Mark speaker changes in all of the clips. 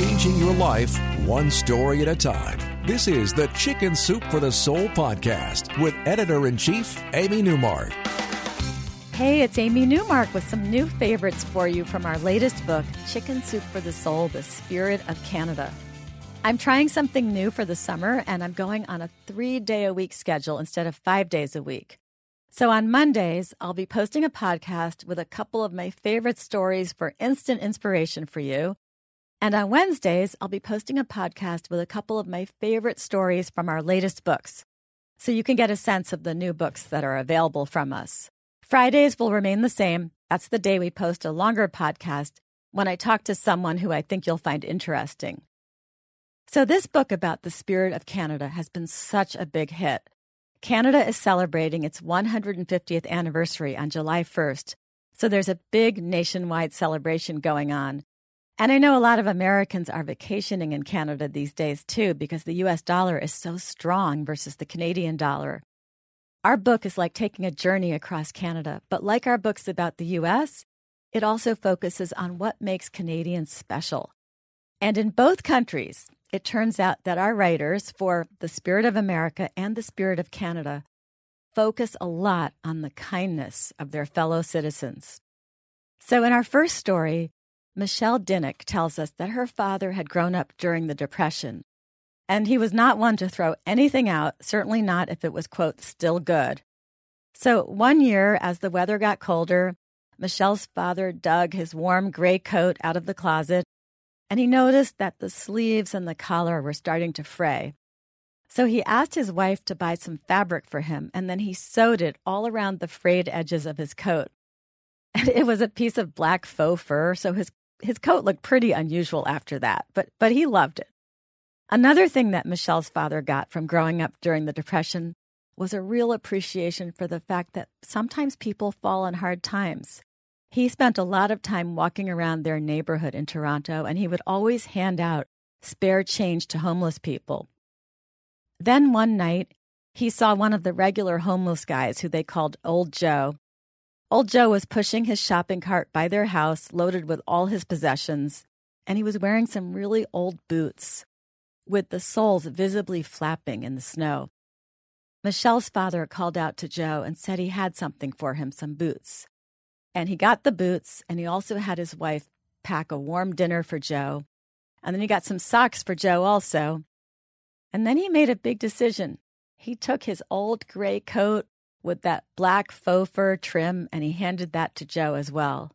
Speaker 1: changing your life one story at a time. This is the Chicken Soup for the Soul podcast with editor in chief, Amy Newmark.
Speaker 2: Hey, it's Amy Newmark with some new favorites for you from our latest book, Chicken Soup for the Soul The Spirit of Canada. I'm trying something new for the summer, and I'm going on a three day a week schedule instead of five days a week. So on Mondays, I'll be posting a podcast with a couple of my favorite stories for instant inspiration for you. And on Wednesdays, I'll be posting a podcast with a couple of my favorite stories from our latest books. So you can get a sense of the new books that are available from us. Fridays will remain the same. That's the day we post a longer podcast when I talk to someone who I think you'll find interesting. So, this book about the spirit of Canada has been such a big hit. Canada is celebrating its 150th anniversary on July 1st, so there's a big nationwide celebration going on. And I know a lot of Americans are vacationing in Canada these days too because the US dollar is so strong versus the Canadian dollar. Our book is like taking a journey across Canada, but like our books about the US, it also focuses on what makes Canadians special. And in both countries, it turns out that our writers for The Spirit of America and The Spirit of Canada focus a lot on the kindness of their fellow citizens. So, in our first story, Michelle Dinnick tells us that her father had grown up during the Depression and he was not one to throw anything out, certainly not if it was, quote, still good. So one year, as the weather got colder, Michelle's father dug his warm gray coat out of the closet, and he noticed that the sleeves and the collar were starting to fray. So he asked his wife to buy some fabric for him, and then he sewed it all around the frayed edges of his coat. And it was a piece of black faux fur, so his, his coat looked pretty unusual after that, but, but he loved it. Another thing that Michelle's father got from growing up during the Depression was a real appreciation for the fact that sometimes people fall on hard times. He spent a lot of time walking around their neighborhood in Toronto, and he would always hand out spare change to homeless people. Then one night, he saw one of the regular homeless guys who they called Old Joe. Old Joe was pushing his shopping cart by their house, loaded with all his possessions, and he was wearing some really old boots with the soles visibly flapping in the snow. Michelle's father called out to Joe and said he had something for him some boots. And he got the boots, and he also had his wife pack a warm dinner for Joe. And then he got some socks for Joe also. And then he made a big decision. He took his old gray coat with that black faux fur trim and he handed that to Joe as well.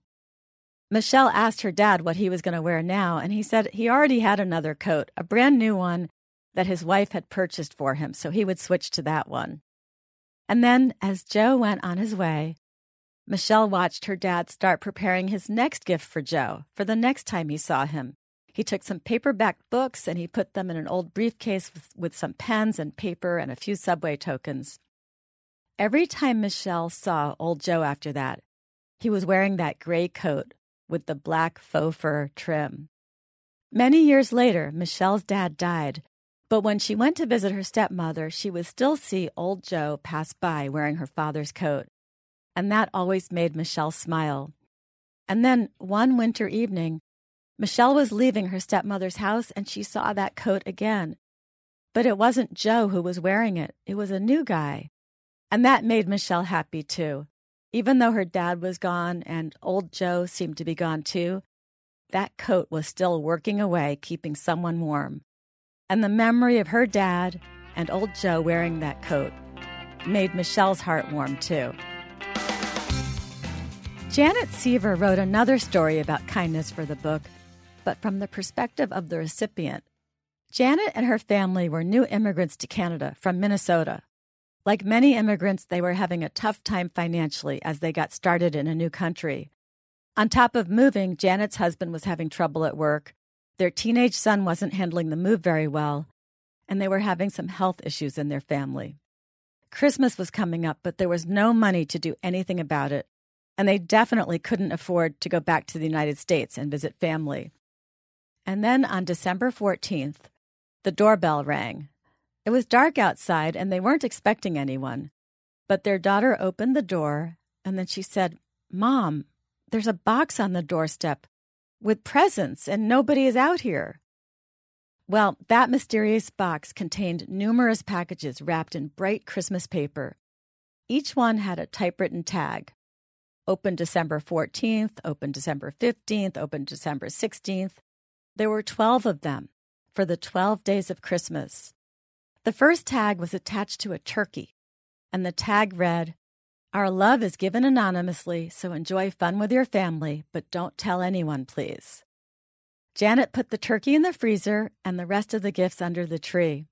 Speaker 2: Michelle asked her dad what he was going to wear now, and he said he already had another coat, a brand new one that his wife had purchased for him, so he would switch to that one. And then, as Joe went on his way, Michelle watched her dad start preparing his next gift for Joe for the next time he saw him. He took some paperback books and he put them in an old briefcase with, with some pens and paper and a few subway tokens. Every time Michelle saw old Joe after that, he was wearing that gray coat with the black faux fur trim. Many years later, Michelle's dad died, but when she went to visit her stepmother, she would still see old Joe pass by wearing her father's coat. And that always made Michelle smile. And then one winter evening, Michelle was leaving her stepmother's house and she saw that coat again. But it wasn't Joe who was wearing it, it was a new guy. And that made Michelle happy too. Even though her dad was gone and old Joe seemed to be gone too, that coat was still working away, keeping someone warm. And the memory of her dad and old Joe wearing that coat made Michelle's heart warm too. Janet Seaver wrote another story about kindness for the book, but from the perspective of the recipient. Janet and her family were new immigrants to Canada from Minnesota. Like many immigrants, they were having a tough time financially as they got started in a new country. On top of moving, Janet's husband was having trouble at work. Their teenage son wasn't handling the move very well, and they were having some health issues in their family. Christmas was coming up, but there was no money to do anything about it, and they definitely couldn't afford to go back to the United States and visit family. And then on December 14th, the doorbell rang. It was dark outside and they weren't expecting anyone. But their daughter opened the door and then she said, Mom, there's a box on the doorstep with presents and nobody is out here. Well, that mysterious box contained numerous packages wrapped in bright Christmas paper. Each one had a typewritten tag open December 14th, open December 15th, open December 16th. There were 12 of them for the 12 days of Christmas. The first tag was attached to a turkey, and the tag read, Our love is given anonymously, so enjoy fun with your family, but don't tell anyone, please. Janet put the turkey in the freezer and the rest of the gifts under the tree.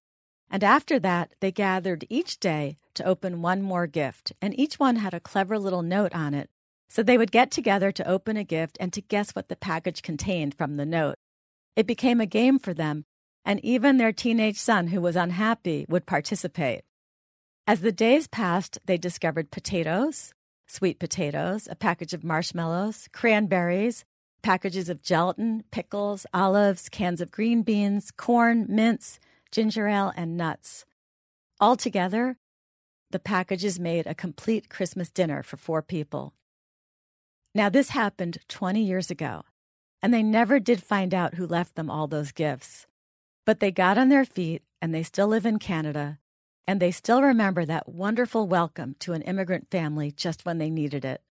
Speaker 2: And after that, they gathered each day to open one more gift, and each one had a clever little note on it. So they would get together to open a gift and to guess what the package contained from the note. It became a game for them, and even their teenage son, who was unhappy, would participate. As the days passed, they discovered potatoes, sweet potatoes, a package of marshmallows, cranberries, packages of gelatin, pickles, olives, cans of green beans, corn, mints, ginger ale, and nuts. Altogether, the packages made a complete Christmas dinner for four people. Now, this happened 20 years ago, and they never did find out who left them all those gifts. But they got on their feet, and they still live in Canada, and they still remember that wonderful welcome to an immigrant family just when they needed it.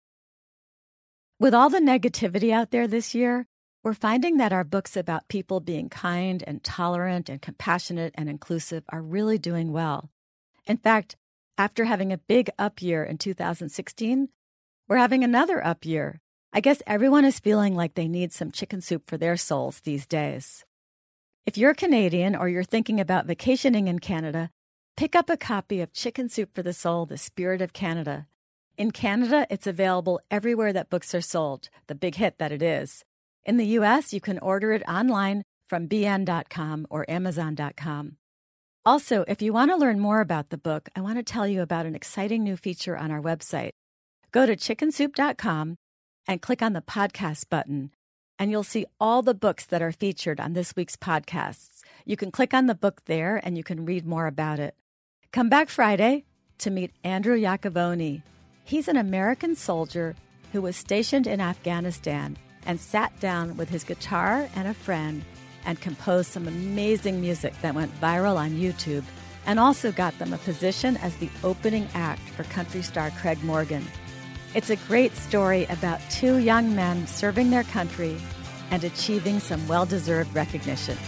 Speaker 2: With all the negativity out there this year, we're finding that our books about people being kind and tolerant and compassionate and inclusive are really doing well. In fact, after having a big up year in 2016, we're having another up year. I guess everyone is feeling like they need some chicken soup for their souls these days. If you're Canadian or you're thinking about vacationing in Canada, pick up a copy of Chicken Soup for the Soul, The Spirit of Canada. In Canada, it's available everywhere that books are sold, the big hit that it is. In the US, you can order it online from bn.com or amazon.com. Also, if you want to learn more about the book, I want to tell you about an exciting new feature on our website. Go to chickensoup.com and click on the podcast button, and you'll see all the books that are featured on this week's podcasts. You can click on the book there and you can read more about it. Come back Friday to meet Andrew Iacovone. He's an American soldier who was stationed in Afghanistan and sat down with his guitar and a friend and composed some amazing music that went viral on YouTube and also got them a position as the opening act for country star Craig Morgan. It's a great story about two young men serving their country and achieving some well deserved recognition.